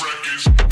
records.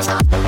Thank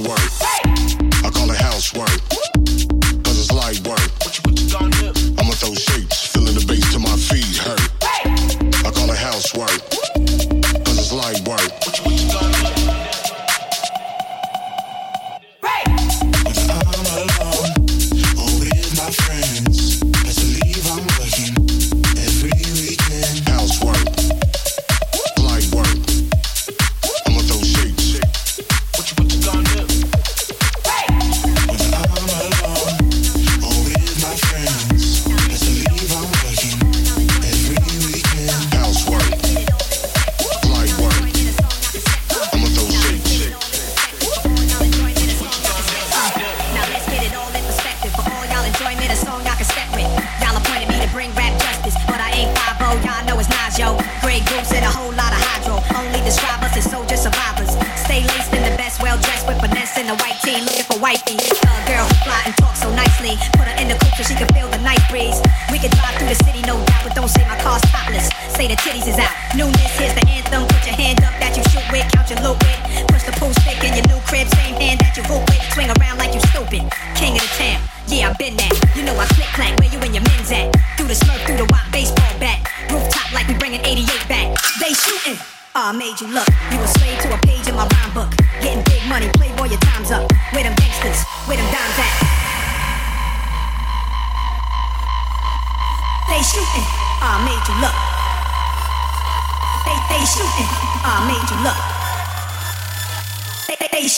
worth. Hey!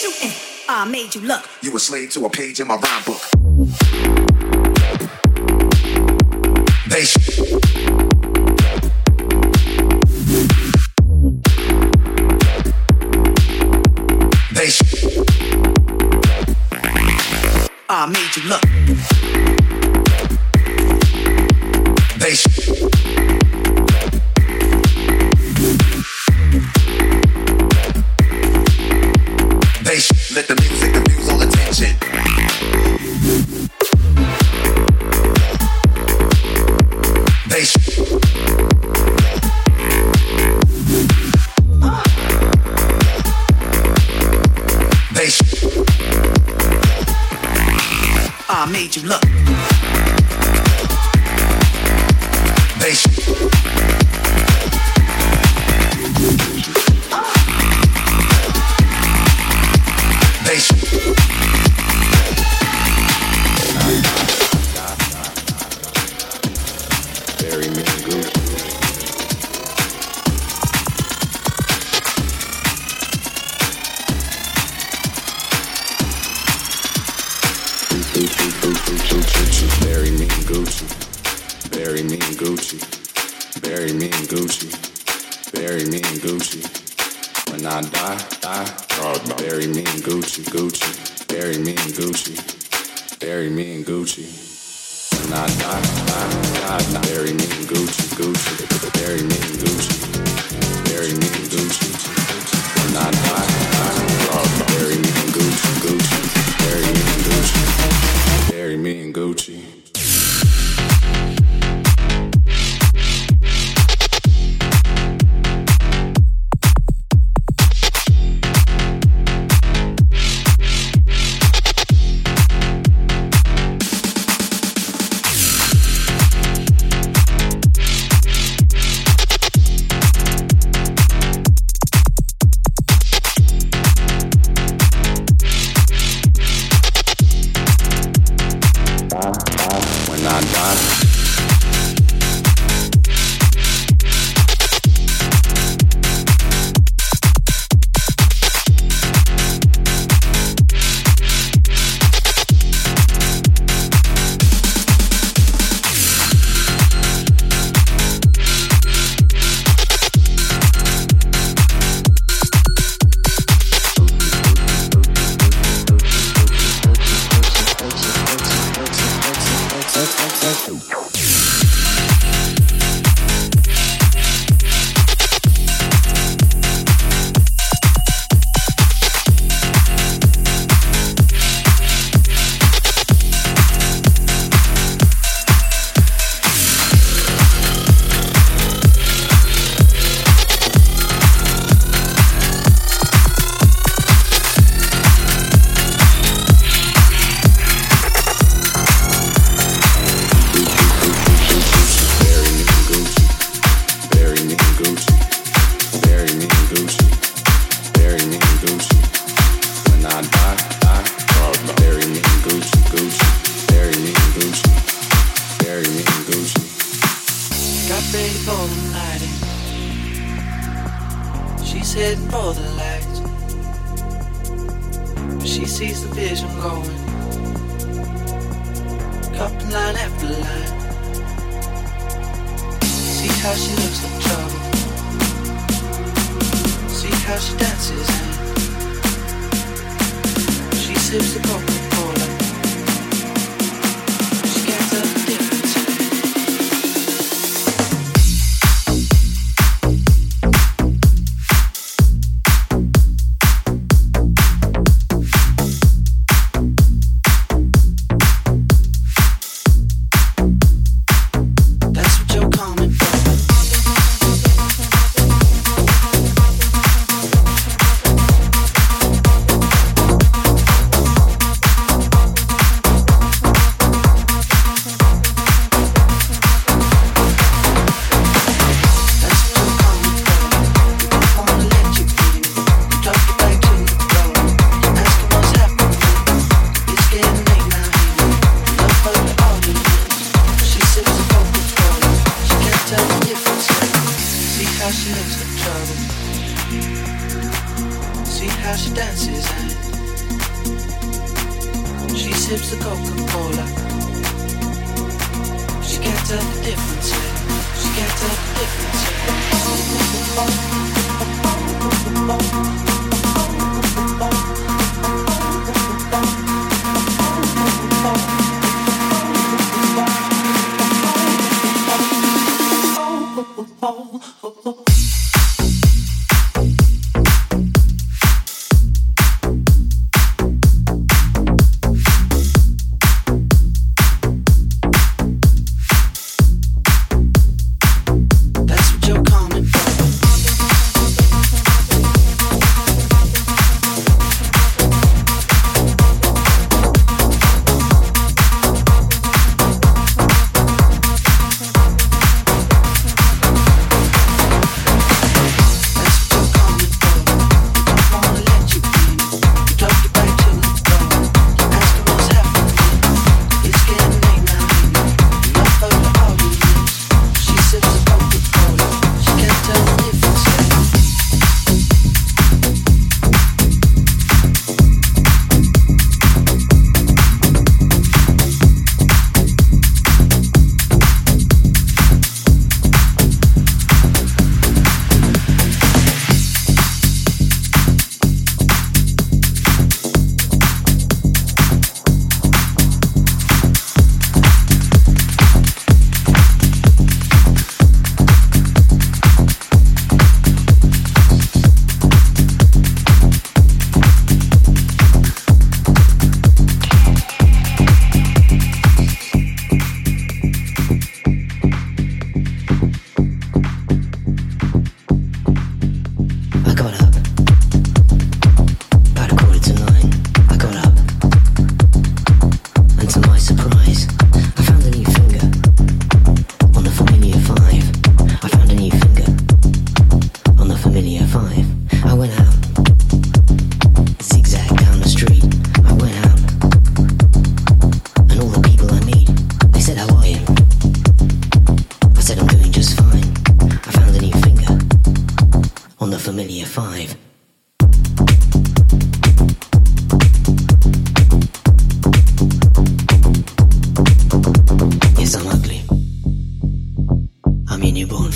you I made you look. You a slave to a page in my rhyme book. They sh- They sh- I made you look. Sick of views, all attention. Bury me in Gucci. Bury me in Gucci. Bury me in Gucci. Bury me in Gucci. When I die, die. Bury me in Gucci, Gucci. Bury me in Gucci. Bury me in Gucci. When I die, die, die. Bury me in Gucci, Gucci. Bury me in Gucci. Bury me in Gucci. She's heading for the lights, she sees the vision going. Cupping line after line. See how she looks like trouble. See how she dances. And she sips the coke.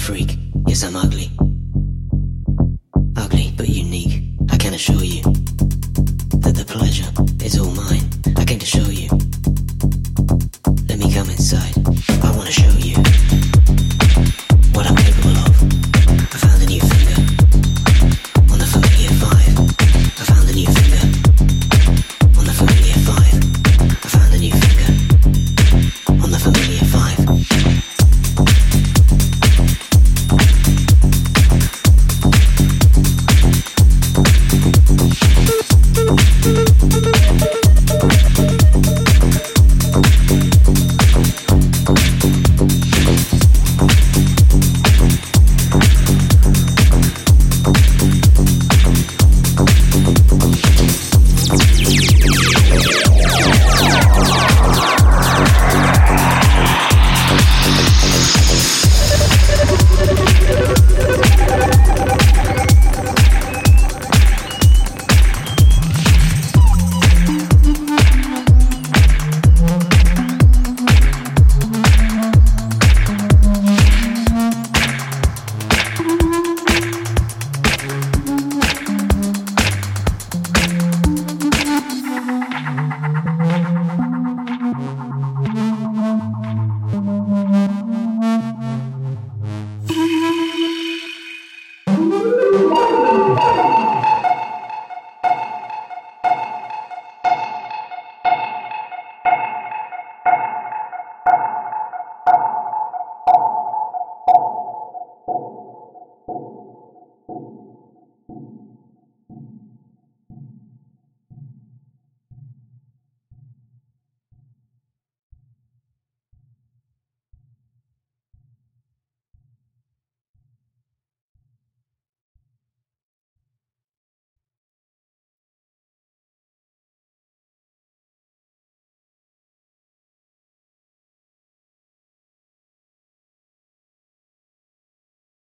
freak. Yes, I'm ugly.